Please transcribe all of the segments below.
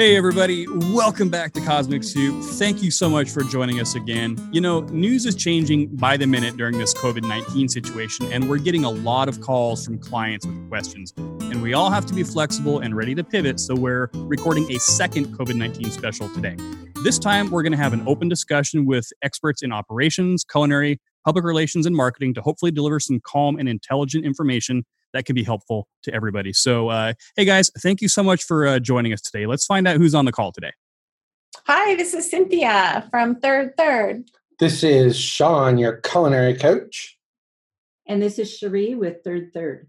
Hey, everybody, welcome back to Cosmic Soup. Thank you so much for joining us again. You know, news is changing by the minute during this COVID 19 situation, and we're getting a lot of calls from clients with questions. And we all have to be flexible and ready to pivot, so we're recording a second COVID 19 special today. This time, we're going to have an open discussion with experts in operations, culinary, public relations, and marketing to hopefully deliver some calm and intelligent information that can be helpful to everybody. So, uh, hey guys, thank you so much for uh, joining us today. Let's find out who's on the call today. Hi, this is Cynthia from Third Third. This is Sean, your culinary coach. And this is Cherie with Third Third.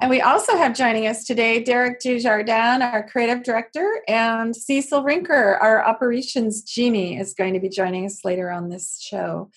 And we also have joining us today Derek Dujardin, our creative director, and Cecil Rinker, our operations genie, is going to be joining us later on this show.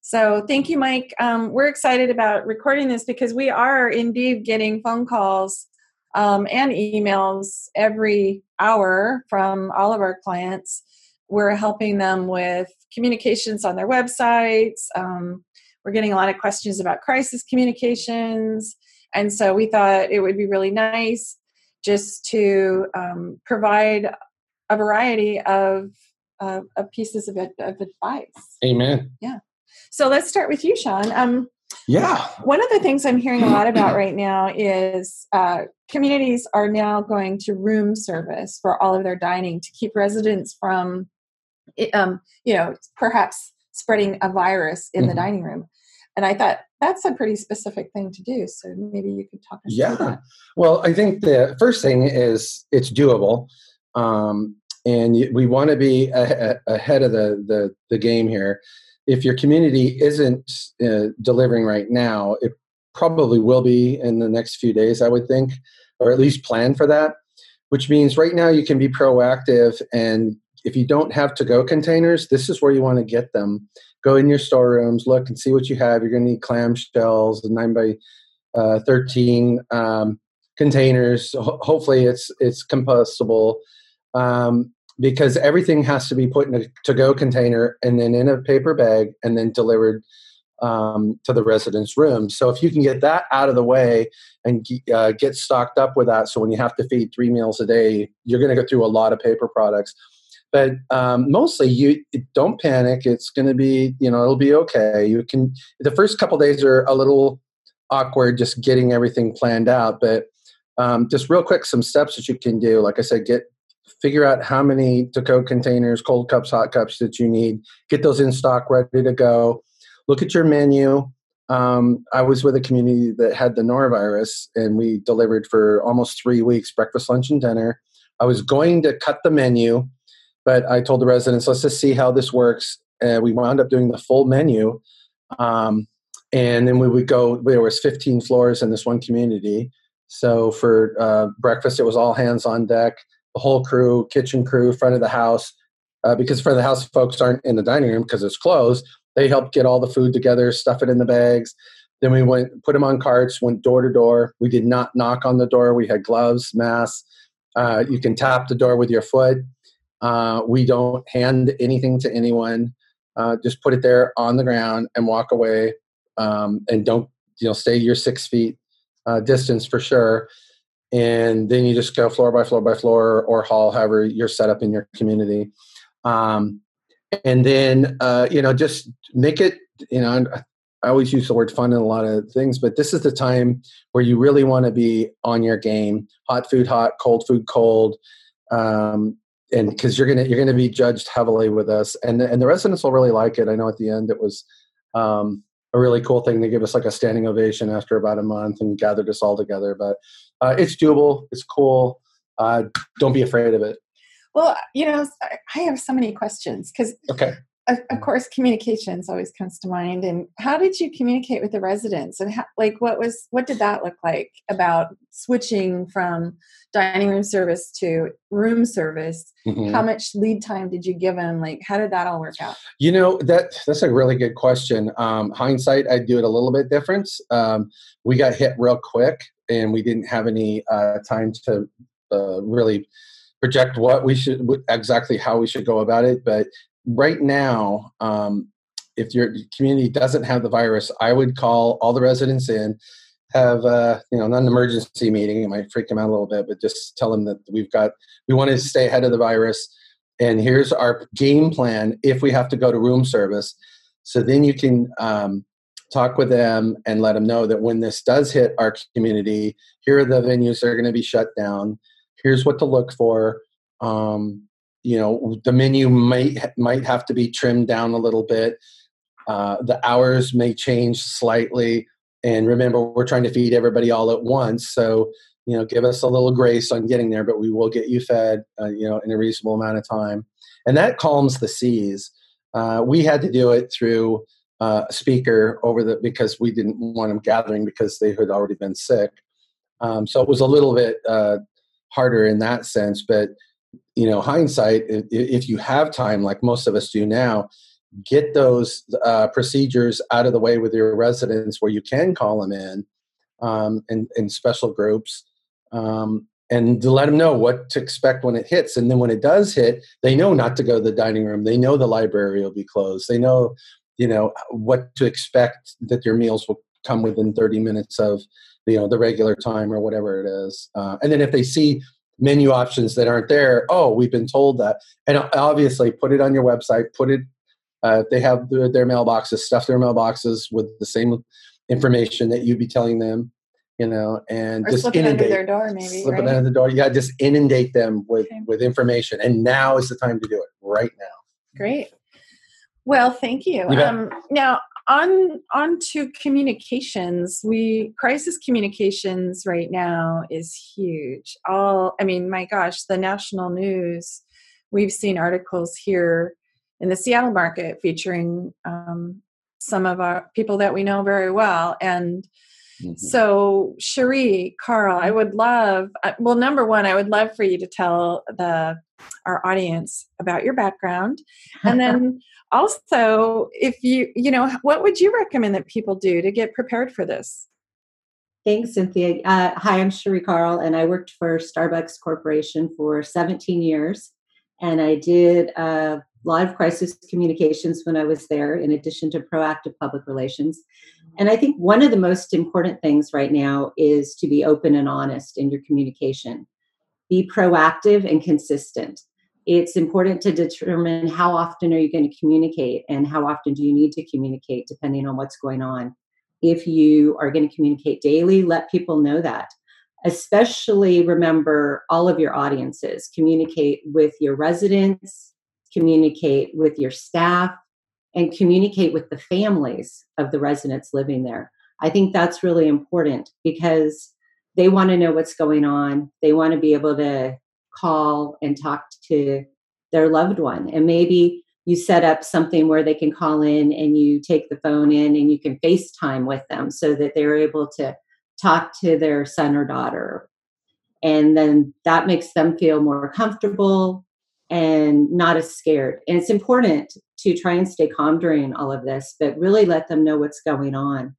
So thank you, Mike. Um, we're excited about recording this because we are indeed getting phone calls um, and emails every hour from all of our clients. We're helping them with communications on their websites. Um, we're getting a lot of questions about crisis communications. And so we thought it would be really nice just to um, provide a variety of, uh, of pieces of, of advice. Amen. Yeah. So let's start with you, Sean. Um, yeah. One of the things I'm hearing a lot about right now is uh, communities are now going to room service for all of their dining to keep residents from, um, you know, perhaps spreading a virus in mm-hmm. the dining room. And I thought that's a pretty specific thing to do. So maybe you could talk us yeah. through that. Well, I think the first thing is it's doable. Um, and we want to be a, a, ahead of the, the, the game here if your community isn't uh, delivering right now, it probably will be in the next few days, I would think, or at least plan for that. Which means right now you can be proactive, and if you don't have to go containers, this is where you want to get them. Go in your storerooms, look and see what you have. You're going to need clam shells, the nine by uh, thirteen um, containers. Ho- hopefully, it's it's compostable. Um, because everything has to be put in a to go container and then in a paper bag and then delivered um, to the resident's room. So if you can get that out of the way and uh, get stocked up with that, so when you have to feed three meals a day, you're going to go through a lot of paper products. But um, mostly, you don't panic. It's going to be, you know, it'll be okay. You can. The first couple days are a little awkward, just getting everything planned out. But um, just real quick, some steps that you can do. Like I said, get figure out how many to go containers, cold cups, hot cups that you need. Get those in stock, ready to go. Look at your menu. Um, I was with a community that had the norovirus, and we delivered for almost three weeks breakfast, lunch, and dinner. I was going to cut the menu, but I told the residents, let's just see how this works. And we wound up doing the full menu. Um, and then we would go, there was 15 floors in this one community. So for uh, breakfast, it was all hands on deck the whole crew, kitchen crew, front of the house, uh, because front of the house folks aren't in the dining room because it's closed. They helped get all the food together, stuff it in the bags. Then we went, put them on carts, went door to door. We did not knock on the door. We had gloves, masks. Uh, you can tap the door with your foot. Uh, we don't hand anything to anyone. Uh, just put it there on the ground and walk away. Um, and don't you know stay your six feet uh, distance for sure and then you just go floor by floor by floor or hall, however you're set up in your community. Um, and then uh, you know just make it. You know, I always use the word fun in a lot of things, but this is the time where you really want to be on your game. Hot food, hot. Cold food, cold. Um, and because you're gonna you're gonna be judged heavily with us, and and the residents will really like it. I know at the end it was. Um, a really cool thing. They gave us like a standing ovation after about a month and gathered us all together. But uh, it's doable. It's cool. Uh, don't be afraid of it. Well, you know, I have so many questions because, okay. Of, course, communications always comes to mind. And how did you communicate with the residents? And how, like, what was what did that look like about switching from dining room service to room service? Mm-hmm. How much lead time did you give them? Like, how did that all work out? You know, that that's a really good question. Um, hindsight, I'd do it a little bit different. Um, we got hit real quick and we didn't have any uh, time to uh, really project what we should exactly how we should go about it but right now um, if your community doesn't have the virus i would call all the residents in have uh, you know not an emergency meeting. It might freak them out a little bit, but just tell them that we've got we want to stay ahead of the virus, and here's our game plan if we have to go to room service. So then you can um, talk with them and let them know that when this does hit our community, here are the venues that are going to be shut down. Here's what to look for. Um, you know, the menu might might have to be trimmed down a little bit. Uh, the hours may change slightly and remember, we're trying to feed everybody all at once. So, you know, give us a little grace on getting there, but we will get you fed, uh, you know, in a reasonable amount of time. And that calms the seas. Uh, we had to do it through uh, a speaker over the because we didn't want them gathering because they had already been sick. Um, so it was a little bit uh, harder in that sense. But you know, hindsight, if you have time, like most of us do now, get those uh, procedures out of the way with your residents where you can call them in um, in, in special groups um, and to let them know what to expect when it hits. And then when it does hit they know not to go to the dining room. They know the library will be closed. They know you know what to expect that your meals will come within 30 minutes of you know the regular time or whatever it is. Uh, and then if they see menu options that aren't there oh we've been told that and obviously put it on your website put it uh, they have their, their mailboxes, stuff their mailboxes with the same information that you'd be telling them, you know, and or just slip it inundate under their door, maybe. slip right? it under the door. Yeah, just inundate them with Okay. with information. And now is the time to do it. Right now. Great. Well, thank you. You. Um, now, on on to communications. We crisis communications right now is huge. All I mean, my gosh, the national news. We've seen articles here in the Seattle market featuring um, some of our people that we know very well, and so, Cherie, Carl, I would love, uh, well, number one, I would love for you to tell the our audience about your background. And then also, if you, you know, what would you recommend that people do to get prepared for this? Thanks, Cynthia. Uh, hi, I'm Cherie Carl, and I worked for Starbucks Corporation for 17 years. And I did a lot of crisis communications when I was there, in addition to proactive public relations. And I think one of the most important things right now is to be open and honest in your communication. Be proactive and consistent. It's important to determine how often are you going to communicate and how often do you need to communicate depending on what's going on. If you are going to communicate daily, let people know that. Especially remember all of your audiences. Communicate with your residents, communicate with your staff, and communicate with the families of the residents living there. I think that's really important because they want to know what's going on. They want to be able to call and talk to their loved one. And maybe you set up something where they can call in and you take the phone in and you can FaceTime with them so that they're able to talk to their son or daughter. And then that makes them feel more comfortable and not as scared. And it's important to try and stay calm during all of this, but really let them know what's going on.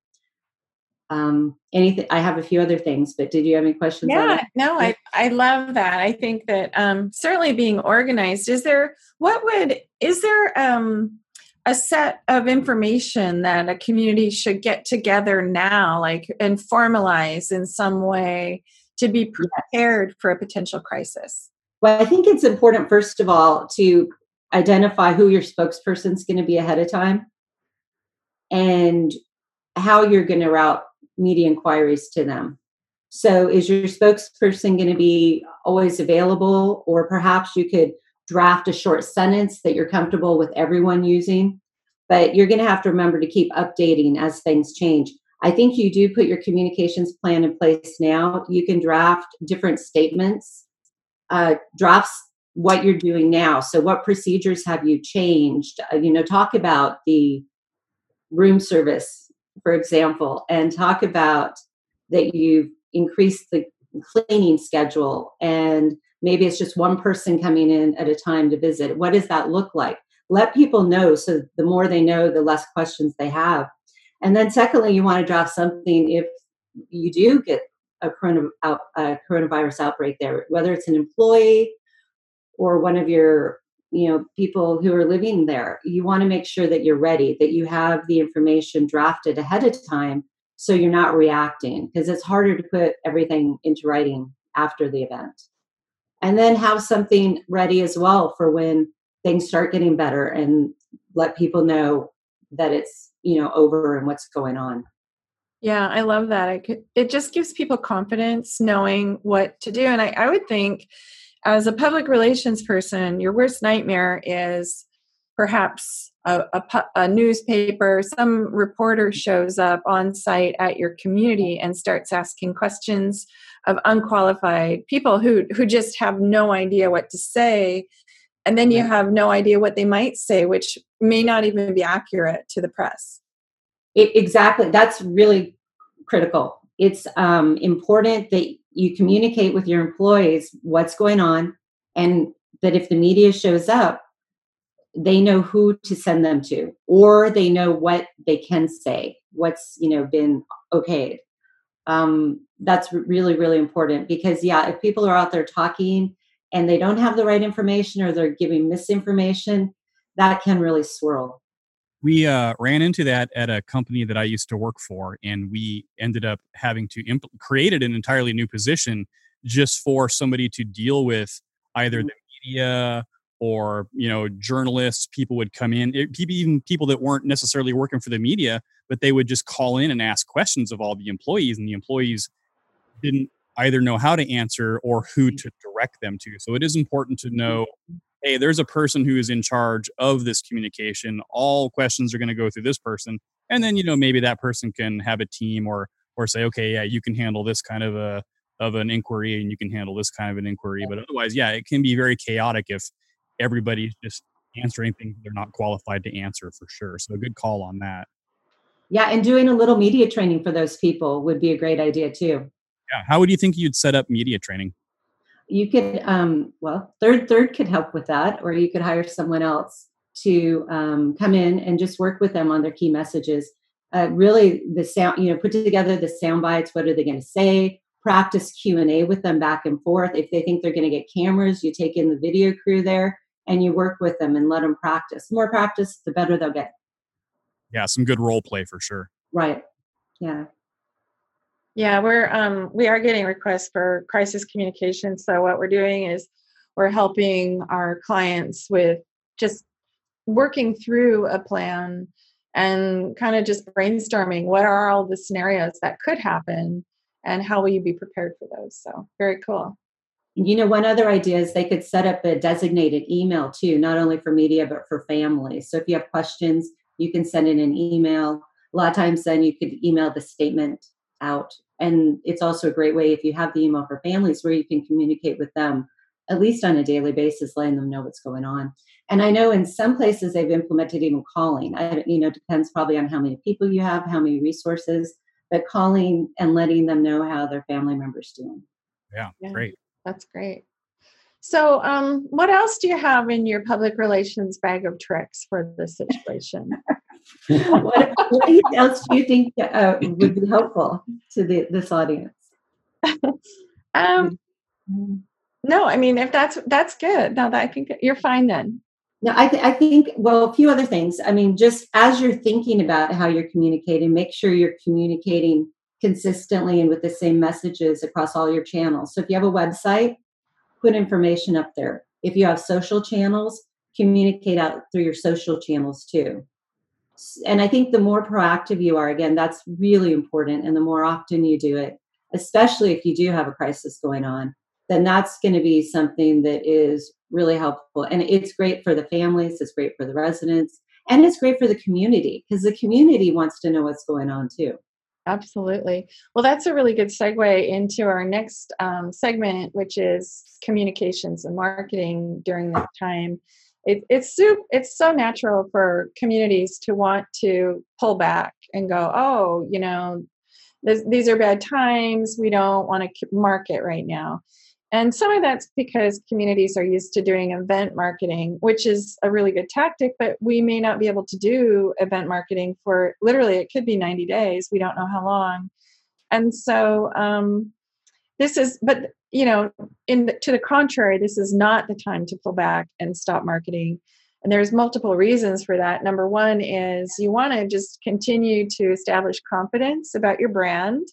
Um, anything? I have a few other things, but did you have any questions? Yeah, no, I, I love that. I think that um, certainly being organized, is there, what would, is there um, a set of information that a community should get together now, like, and formalize in some way to be prepared for a potential crisis? Well, I think it's important, first of all, to identify who your spokesperson's going to be ahead of time and how you're going to route media inquiries to them. So, is your spokesperson going to be always available, or perhaps you could draft a short sentence that you're comfortable with everyone using? But you're going to have to remember to keep updating as things change. I think you do put your communications plan in place now. You can draft different statements uh, drafts what you're doing now. So, what procedures have you changed? Uh, you know, talk about the room service, for example, and talk about that you've increased the cleaning schedule and maybe it's just one person coming in at a time to visit. What does that look like? Let people know so the more they know, the less questions they have. And then, secondly, you want to draft something if you do get a, corona, a coronavirus outbreak there, whether it's an employee or one of your you know people who are living there you want to make sure that you're ready that you have the information drafted ahead of time so you're not reacting because it's harder to put everything into writing after the event. And then have something ready as well for when things start getting better and let people know that it's, you know, over and what's going on. Yeah, I love that. It, it just gives people confidence knowing what to do. And I, I would think, as a public relations person, your worst nightmare is perhaps a, a, a, newspaper, some reporter shows up on site at your community and starts asking questions of unqualified people who, who just have no idea what to say. And then you have no idea what they might say, which may not even be accurate to the press. It, exactly. That's really critical. It's um, important that you communicate with your employees what's going on and that if the media shows up, they know who to send them to or they know what they can say what's you know been okayed. Um, that's really really important because yeah if people are out there talking and they don't have the right information or they're giving misinformation that can really swirl we uh, ran into that at a company that i used to work for and we ended up having to imp- created an entirely new position just for somebody to deal with either mm-hmm. the media or you know journalists people would come in it, even people that weren't necessarily working for the media but they would just call in and ask questions of all the employees and the employees didn't either know how to answer or who mm. to direct them to so it is important to know hey there's a person who is in charge of this communication all questions are going to go through this person and then you know maybe that person can have a team or or say okay yeah you can handle this kind of a of an inquiry and you can handle this kind of an inquiry but otherwise yeah it can be very chaotic if everybody's just answering things they're not qualified to answer for sure. So a good call on that. Yeah, and doing a little media training for those people would be a great idea too. Yeah, how would you think you'd set up media training? You could, um, well, third third could help with that, or you could hire someone else to um, come in and just work with them on their key messages. Uh, really, the sound, you know, put together the sound bites. What are they going to say? Practice Q and A with them back and forth. If they think they're going to get cameras, you take in the video crew there and you work with them and let them practice. More practice, the better they'll get. Yeah, some good role play for sure. Right. Yeah. Yeah, we're um we are getting requests for crisis communication. So what we're doing is we're helping our clients with just working through a plan and kind of just brainstorming what are all the scenarios that could happen and how will you be prepared for those. So very cool. You know, one other idea is they could set up a designated email too, not only for media, but for families. So if you have questions, you can send in an email. A lot of times, then you could email the statement out. And it's also a great way if you have the email for families where you can communicate with them at least on a daily basis, letting them know what's going on. And I know in some places they've implemented even calling. I, you know, depends probably on how many people you have, how many resources, but calling and letting them know how their family members doing. Yeah, yeah. great. That's great. So, um, what else do you have in your public relations bag of tricks for this situation? what, what, else do you think uh, would be helpful to the, this audience? um, no, I mean, if that's that's good. No, that, I think you're fine then. No, I, th- I think well, a few other things. I mean, just as you're thinking about how you're communicating, make sure you're communicating consistently and with the same messages across all your channels. So if you have a website, put information up there. If you have social channels, communicate out through your social channels too. And I think the more proactive you are, again, that's really important. And the more often you do it, especially if you do have a crisis going on, then that's going to be something that is really helpful. And it's great for the families, it's great for the residents, and it's great for the community because the community wants to know what's going on too. Absolutely. Well, that's a really good segue into our next um, segment, which is communications and marketing during this time. It, it's so, it's so natural for communities to want to pull back and go, oh, you know, this, these are bad times. We don't want to market right now. And some of that's because communities are used to doing event marketing, which is a really good tactic, but we may not be able to do event marketing for literally, it could be 90 days. We don't know how long. And so, um, this is, but you know, in the, to the contrary, this is not the time to pull back and stop marketing. And there's multiple reasons for that. Number one is you want to just continue to establish confidence about your brand.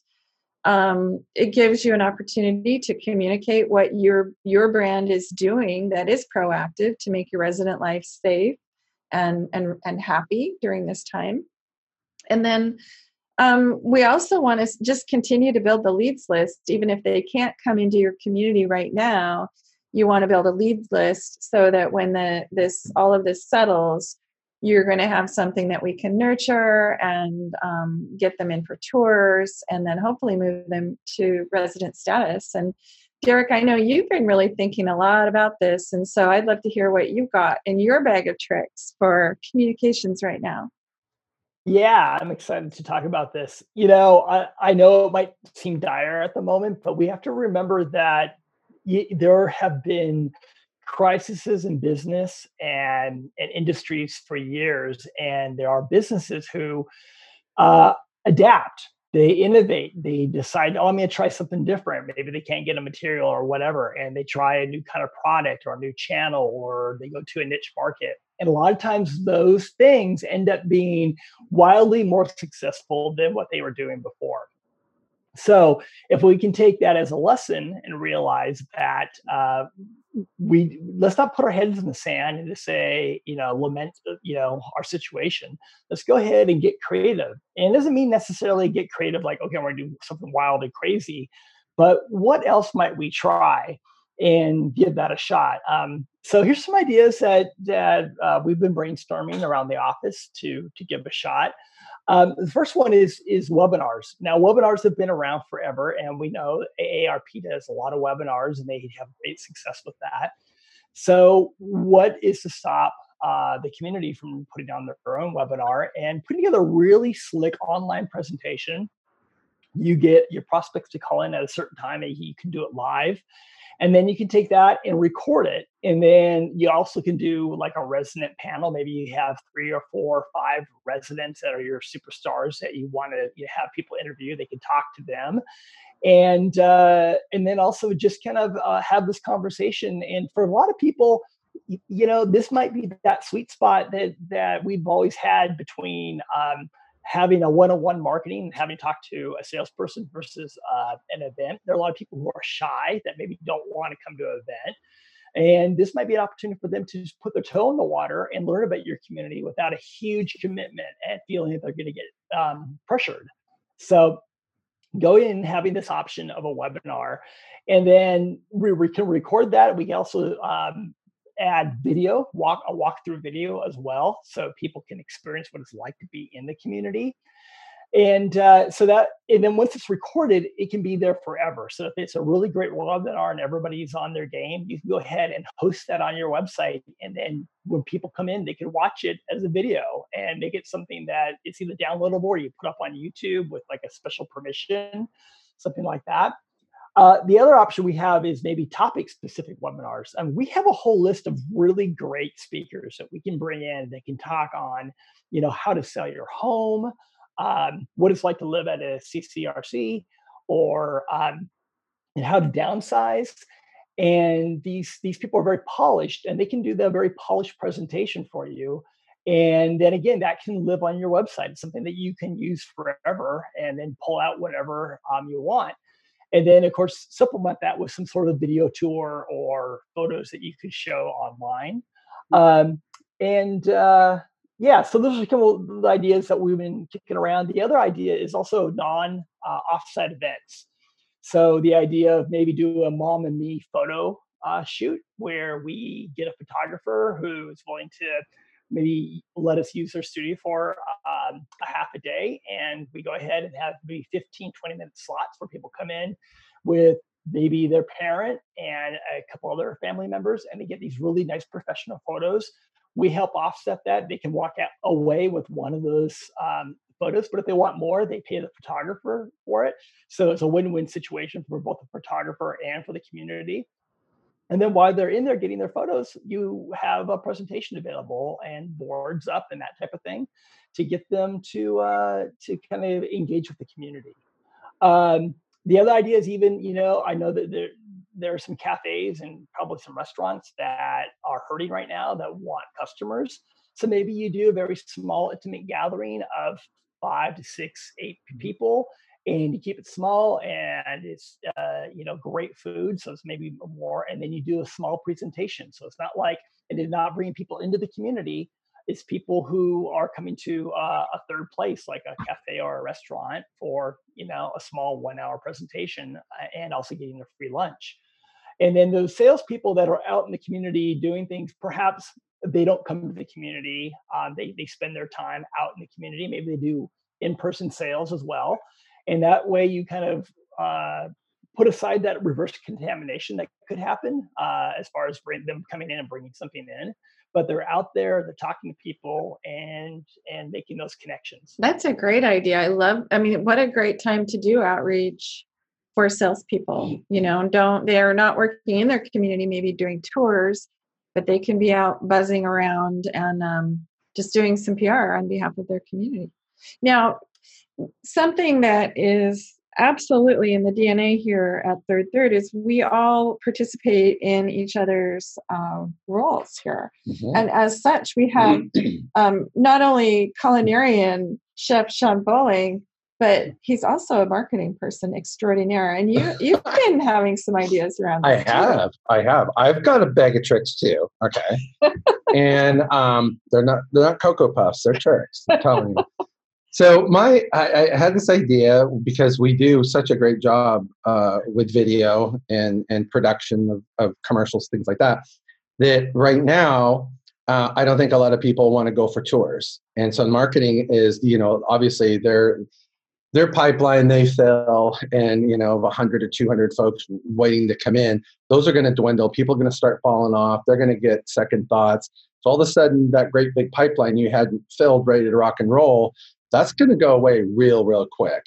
Um, it gives you an opportunity to communicate what your your brand is doing that is proactive to make your resident life safe and and and happy during this time. And then um, we also want to just continue to build the leads list, even if they can't come into your community right now you want to build a leads list so that when the this all of this settles you're going to have something that we can nurture and um, get them in for tours and then hopefully move them to resident status. And derek i know you've been really thinking a lot about this and so i'd love to hear what you've got in your bag of tricks for communications right now yeah, I'm excited to talk about this. You know, I, I know it might seem dire at the moment, but we have to remember that there have been crises in business and, and industries for years, and there are businesses who uh, adapt. They innovate. They decide, oh, I'm going to try something different. Maybe they can't get a material or whatever, and they try a new kind of product or a new channel, or they go to a niche market. And a lot of times, those things end up being wildly more successful than what they were doing before. So if we can take that as a lesson and realize that uh, we let's not put our heads in the sand and just say you know lament uh, you know our situation. Let's go ahead and get creative. And it doesn't mean necessarily get creative like okay we're gonna do something wild and crazy, but what else might we try? and give that a shot. Um, so here's some ideas that that uh, we've been brainstorming around the office to to give a shot. Um, the first one is is webinars. Now, webinars have been around forever, and we know AARP does a lot of webinars, and they have great success with that. So, what is to stop uh, the community from putting on their own webinar and putting together a really slick online presentation? You get your prospects to call in at a certain time, and you can do it live and then you can take that and record it and then you also can do like a resident panel. Maybe you have three or four or five residents that are your superstars that you want to you have people interview they can talk to them. And uh, and then also just kind of uh, have this conversation. And for a lot of people you know this might be that sweet spot that that we've always had between um, having a one-on-one marketing having talked to a salesperson versus uh, an event. There are a lot of people who are shy that maybe don't want to come to an event. And this might be an opportunity for them to just put their toe in the water and learn about your community without a huge commitment and feeling that they're going to get um, pressured. So go in having this option of a webinar and then we, we can record that. We can also um, add video, walk a walkthrough video as well, so people can experience what it's like to be in the community. And uh, so that, and then once it's recorded, it can be there forever. So if it's a really great webinar and everybody's on their game, you can go ahead and host that on your website. And then when people come in, they can watch it as a video and make it something that it's either downloadable or you put up on YouTube with like a special permission, something like that. Uh, the other option we have is maybe topic specific webinars. And we have a whole list of really great speakers that we can bring in that can talk on, you know, how to sell your home, um, what it's like to live at a CCRC, or um, and how to downsize. And these these people are very polished, and they can do the very polished presentation for you. And then again, that can live on your website. It's something that you can use forever, and then pull out whatever um, you want and then of course supplement that with some sort of video tour or photos that you could show online. Mm-hmm. um, and uh, yeah so those are kind of the ideas that we've been kicking around. The other idea is also non uh, offsite events. So the idea of maybe do a mom and me photo uh, shoot where we get a photographer who is willing to maybe let us use their studio for um, a half a day and we go ahead and have maybe 15 20 minute slots where people come in with maybe their parent and a couple other family members and they get these really nice professional photos. We help offset that they can walk out, away with one of those um, photos but if they want more they pay the photographer for it. So it's a win-win situation for both the photographer and for the community and then while they're in there getting their photos, you have a presentation available and boards up and that type of thing to get them to uh, to kind of engage with the community. Um, the other idea is even, you know, I know that there there are some cafes and probably some restaurants that are hurting right now that want customers. So maybe you do a very small, intimate gathering of five to six, eight people, and you keep it small and it's uh, you know great food so it's maybe more and then you do a small presentation. So it's not like it did not bring people into the community it's people who are coming to uh, a third place like a cafe or a restaurant for you know a small one hour presentation uh, and also getting a free lunch. And then those salespeople that are out in the community doing things perhaps they don't come to the community um, they, they spend their time out in the community. Maybe they do in-person sales as well and that way you kind of uh, put aside that reverse contamination that could happen uh, as far as bring, them coming in and bringing something in but they're out there they're talking to people and and making those connections. That's a great idea i love i mean what a great time to do outreach for salespeople you know don't they're not working in their community maybe doing tours but they can be out buzzing around and um, just doing some pr on behalf of their community. Now something that is absolutely in the DNA here at Third Third is we all participate in each other's uh, roles here. Mm-hmm. And as such, we have um, not only culinarian chef Sean Bowling, but he's also a marketing person extraordinaire. And you, you've been having some ideas around I have. Too. I have. I've got a bag of tricks too. Okay. and um, they're not they're not Cocoa Puffs, they're tricks. I'm telling you. So my, I, I, had this idea because we do such a great job uh, with video and and production of, of commercials, things like that. That right now, uh, I don't think a lot of people want to go for tours, and so marketing is, you know, obviously their their pipeline they fill, and you know, of 100 or 200 folks waiting to come in, those are going to dwindle. People are going to start falling off. They're going to get second thoughts. So all of a sudden, that great big pipeline you had filled, ready to rock and roll, that's going to go away real, real quick.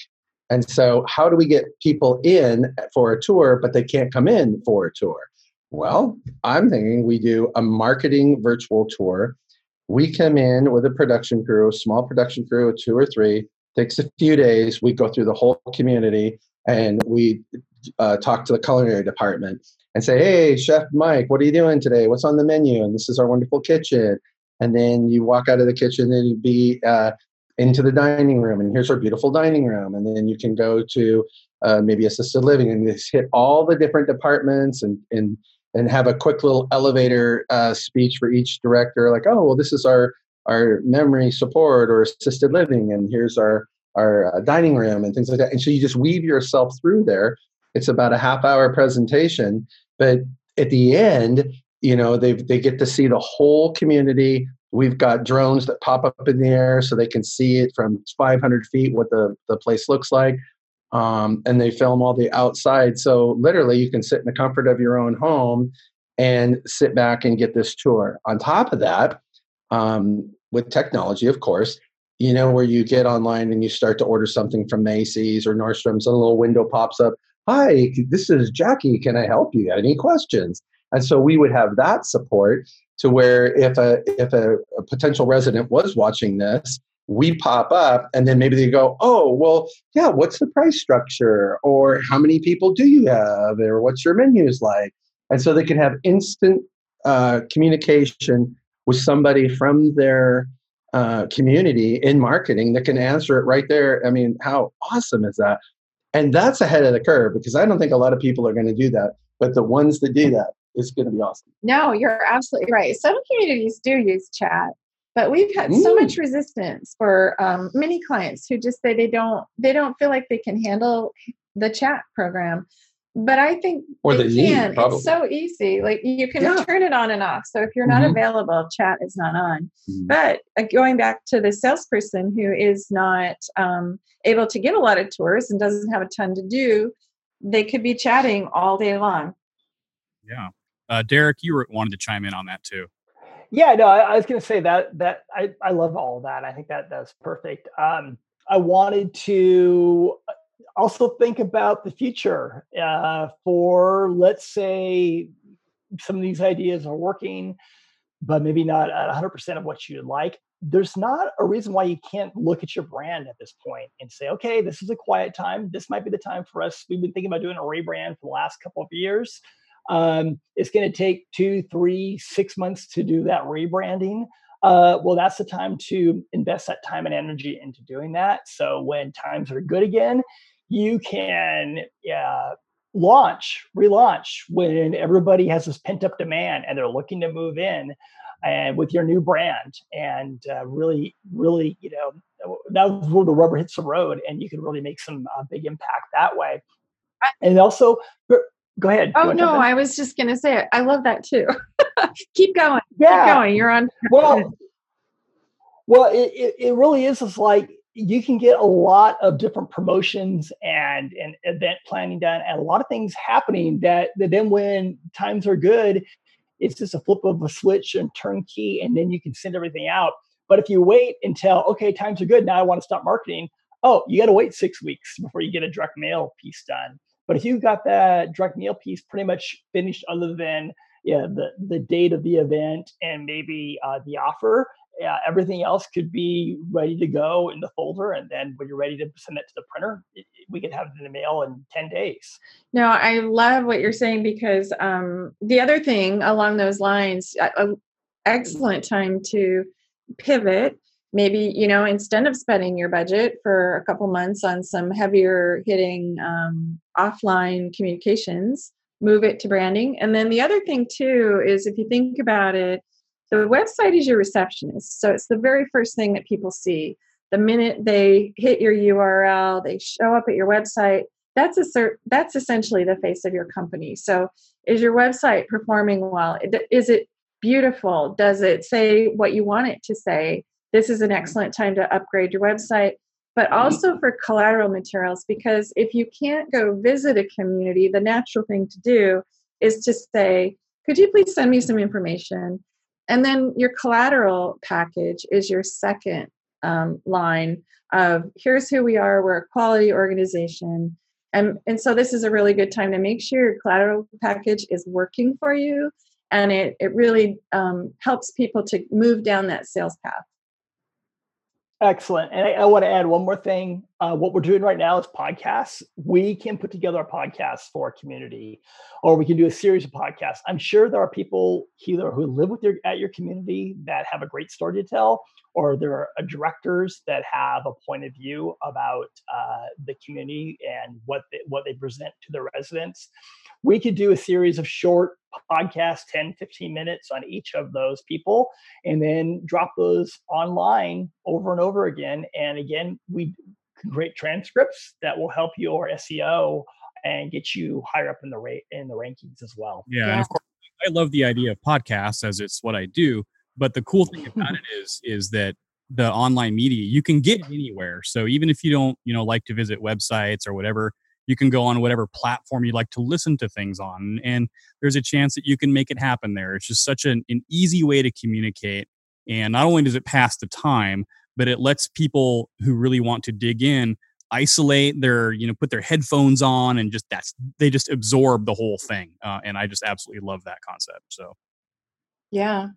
And so, how do we get people in for a tour, but they can't come in for a tour? Well, I'm thinking we do a marketing virtual tour. We come in with a production crew, a small production crew two or three, takes a few days. We go through the whole community and we uh, talk to the culinary department and say, Hey, Chef Mike, what are you doing today? What's on the menu? And this is our wonderful kitchen. And then you walk out of the kitchen and be uh, into the dining room and here's our beautiful dining room. And then you can go to uh, maybe assisted living and just hit all the different departments and and and have a quick little elevator uh, speech for each director like oh well this is our our memory support or assisted living and here's our our uh, dining room and things like that. And so you just weave yourself through there. It's about a half hour presentation but at the end you know they they get to see the whole community We've got drones that pop up in the air so they can see it from 500 feet what the, the place looks like. Um, and they film all the outside. So literally, you can sit in the comfort of your own home and sit back and get this tour. On top of that, um, with technology, of course, you know, where you get online and you start to order something from Macy's or Nordstrom's, and a little window pops up. Hi, this is Jackie. Can I help you? Any questions? And so we would have that support to where if a if a, a, potential resident was watching this we pop up and then maybe they go oh well yeah what's the price structure? Or how many people do you have? Or what's your menus like? And so they can have instant uh, communication with somebody from their uh, community in marketing that can answer it right there. I mean how awesome is that? And that's ahead of the curve because i don't think a lot of people are going to do that but the ones that do that is going to be awesome. No, you're absolutely right. Some communities do use chat, but we've had mm. so much resistance for um, many clients who just say they don't they don't feel like they can handle the chat program. But I think or they the can. Need, it's so easy. Like you can yeah. turn it on and off. So if you're not mm-hmm. available, chat is not on. Mm-hmm. But uh, going back to the salesperson who is not um, able to get a lot of tours and doesn't have a ton to do, they could be chatting all day long. Yeah. Uh, Derek, you were, wanted to chime in on that too. Yeah, no, I, I was going to say that that I, I love all that. I think that that's perfect. Um, I wanted to uh, also think about the future uh, for, let's say, some of these ideas are working, but maybe not at 100% of what you'd like. There's not a reason why you can't look at your brand at this point and say, okay, this is a quiet time. This might be the time for us. We've been thinking about doing a rebrand for the last couple of years Um, it's going to take two, three, six months to do that rebranding. Uh, well, that's the time to invest that time and energy into doing that. So when times are good again, you can yeah, launch, relaunch when everybody has this pent up demand and they're looking to move in and with your new brand and uh, really, really, you know, that's where the rubber hits the road and you can really make some uh, big impact that way. And also, go ahead. Oh no, I was just going to say it. I love that too. Keep going. Yeah. Keep going. You're on. Well, well, it, it, it really is. It's like you can get a lot of different promotions and, and event planning done and a lot of things happening that, that then when times are good, it's just a flip of a switch and turnkey, and then you can send everything out. But if you wait until, okay, times are good, now I want to stop marketing, oh, you got to wait six weeks before you get a direct mail piece done. But if you've got that direct mail piece pretty much finished, other than yeah, the, the date of the event and maybe uh, the offer, yeah, everything else could be ready to go in the folder. And then when you're ready to send it to the printer, it, we can have it in the mail in 10 days. No, I love what you're saying because um, the other thing along those lines, an excellent time to pivot. Maybe, you know, instead of spending your budget for a couple months on some heavier hitting um, offline communications, move it to branding. And then the other thing, too, is if you think about it, the website is your receptionist. So it's the very first thing that people see. The minute they hit your URL, they show up at your website. That's a cert, that's essentially the face of your company. So is your website performing well? Is it beautiful? Does it say what you want it to say? This is an excellent time to upgrade your website but also for collateral materials because if you can't go visit a community the natural thing to do is to say could you please send me some information and then your collateral package is your second um, line of here's who we are, we're a quality organization. And, and so this is a really good time to make sure your collateral package is working for you and it, it really um, helps people to move down that sales path. Excellent. And I, I, want to add one more thing. Uh, what we're doing right now is podcasts. We can put together a podcast for our community, or we can do a series of podcasts. I'm sure there are people either who live with your at your community that have a great story to tell, or there are uh, directors that have a point of view about uh, the community and what they, what they present to the residents we could do a series of short podcasts 10 15 minutes on each of those people and then drop those online over and over again. And again we create transcripts that will help your seo and get you higher up in the rate in the rankings as well. Yeah, yeah. and of course i love the idea of podcasts as it's what i do but the cool thing about it is is that the online media you can get anywhere. So even if you don't you know like to visit websites or whatever you can go on whatever platform you'd like to listen to things on and there's a chance that you can make it happen there. It's just such an, an easy way to communicate and not only does it pass the time but it lets people who really want to dig in isolate their you know put their headphones on and just that's they just absorb the whole thing uh, and i just absolutely love that concept so yeah.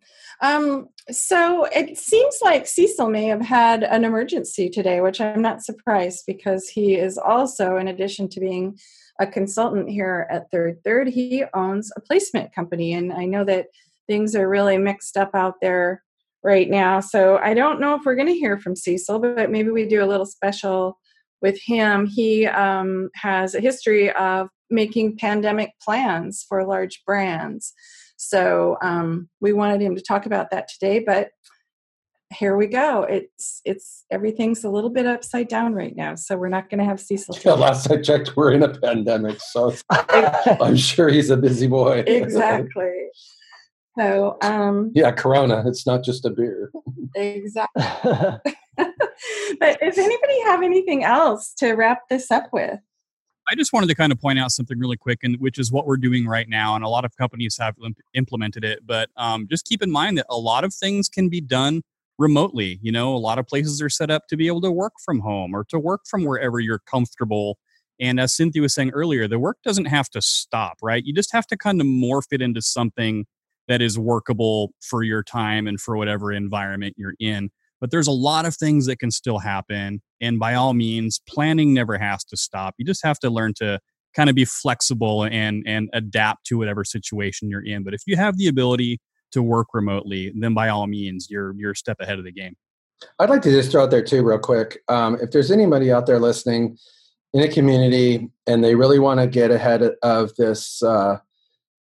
Um, so it seems like Cecil may have had an emergency today, which I'm not surprised because he is also, in addition to being a consultant here at Third Third, he owns a placement company. And I know that things are really mixed up out there right now. So I don't know if we're going to hear from Cecil, but maybe we do a little special with him. He um, has a history of making pandemic plans for large brands. So um, we wanted him to talk about that today, but here we go. It's it's everything's a little bit upside down right now, so we're not going to have Cecil. Yeah, last I checked, we're in a pandemic, so I'm sure he's a busy boy. exactly. So um, yeah, Corona. It's not just a beer. exactly. but does anybody have anything else to wrap this up with? I just wanted to kind of point out something really quick, and which is what we're doing right now, and a lot of companies have implemented it. But um, just keep in mind that a lot of things can be done remotely. You know, a lot of places are set up to be able to work from home or to work from wherever you're comfortable. And as Cynthia was saying earlier, the work doesn't have to stop, right? You just have to kind of morph it into something that is workable for your time and for whatever environment you're in. But there's a lot of things that can still happen. And by all means, planning never has to stop. You just have to learn to kind of be flexible and and adapt to whatever situation you're in. But if you have the ability to work remotely, then by all means, you're you're a step ahead of the game. I'd like to just throw out there too, real quick. Um, if there's anybody out there listening in a community and they really want to get ahead of this, uh,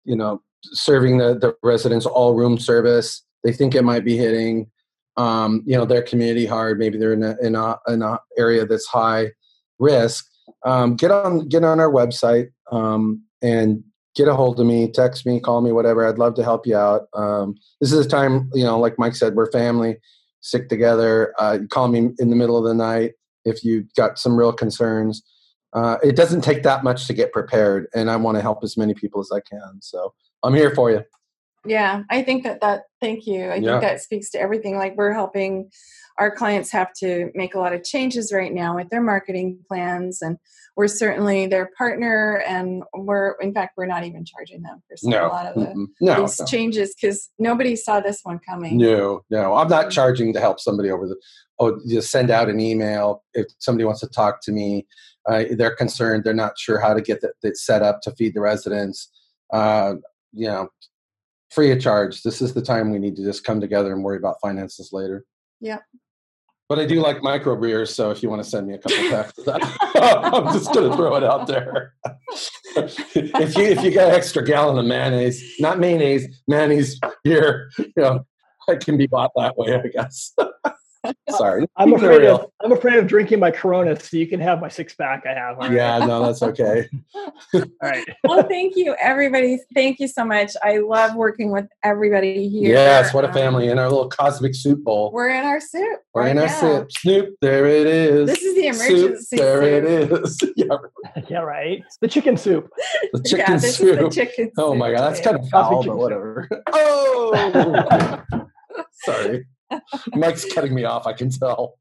you know, serving the, the residents all room service, they think it might be hitting, um, you know, their community hard. Maybe they're in a, in a, in a area that's high risk. Um, get on get on our website um, and get a hold of me, text me, call me, whatever. I'd love to help you out. Um, this is a time, you know, like Mike said, we're family, stick together. Uh, call me in the middle of the night if you've got some real concerns. Uh, it doesn't take that much to get prepared, and I want to help as many people as I can. So I'm here for you. Yeah, I think that that. Thank you. I Yeah. think that speaks to everything. Like we're helping our clients have to make a lot of changes right now with their marketing plans, and we're certainly their partner. And we're, in fact, we're not even charging them for some, a lot of the, no, these no. changes because nobody saw this one coming. No, no, I'm not charging to help somebody over the. Oh, just send out an email if somebody wants to talk to me. Uh, they're concerned. They're not sure how to get that that set up to feed the residents. Uh, you know, free of charge. This is the time we need to just come together and worry about finances later. Yeah. But I do like microbrews, so if you want to send me a couple texts, I'm just going to throw it out there. if you if you got an extra gallon of mayonnaise, not mayonnaise, mayonnaise here, you know, it can be bought that way, I guess. Sorry, I'm afraid real. of I'm afraid of drinking my Corona, so you can have my six pack I have. all right? Yeah, no, that's okay. All right. well, thank you, everybody. Thank you so much. I love working with everybody here. Yes, what a Um, family in our little cosmic soup bowl. We're in our soup. We're right in our now. soup. Snoop, there it is. This is the emergency. Soup, emergency there soup. it is. yeah, Yeah, right. The chicken soup. the chicken yeah, this soup. is the chicken Oh my god, that's kind of Cosmic foul, chicken but soup. whatever. Oh, sorry. Mike's cutting me off. I can tell.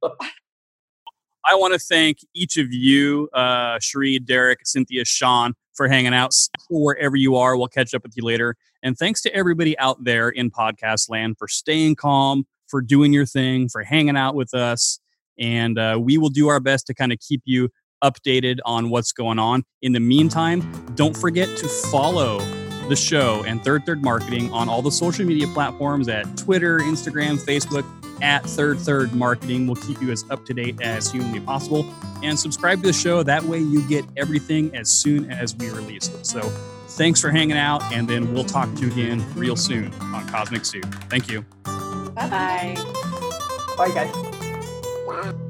I want to thank each of you, uh, Sheree, Derek, Cynthia, Sean, for hanging out wherever you are. We'll catch up with you later. And thanks to everybody out there in podcast land for staying calm, for doing your thing, for hanging out with us. And uh, we will do our best to kind of keep you updated on what's going on. In the meantime, don't forget to follow the show and Third Third Marketing on all the social media platforms at Twitter, Instagram, Facebook, at Third Third Marketing. We'll keep you as up to date as humanly possible. And subscribe to the show. That way you get everything as soon as we release it. So thanks for hanging out, and then we'll talk to you again real soon on Cosmic Soup. Thank you. Bye bye. Bye, guys.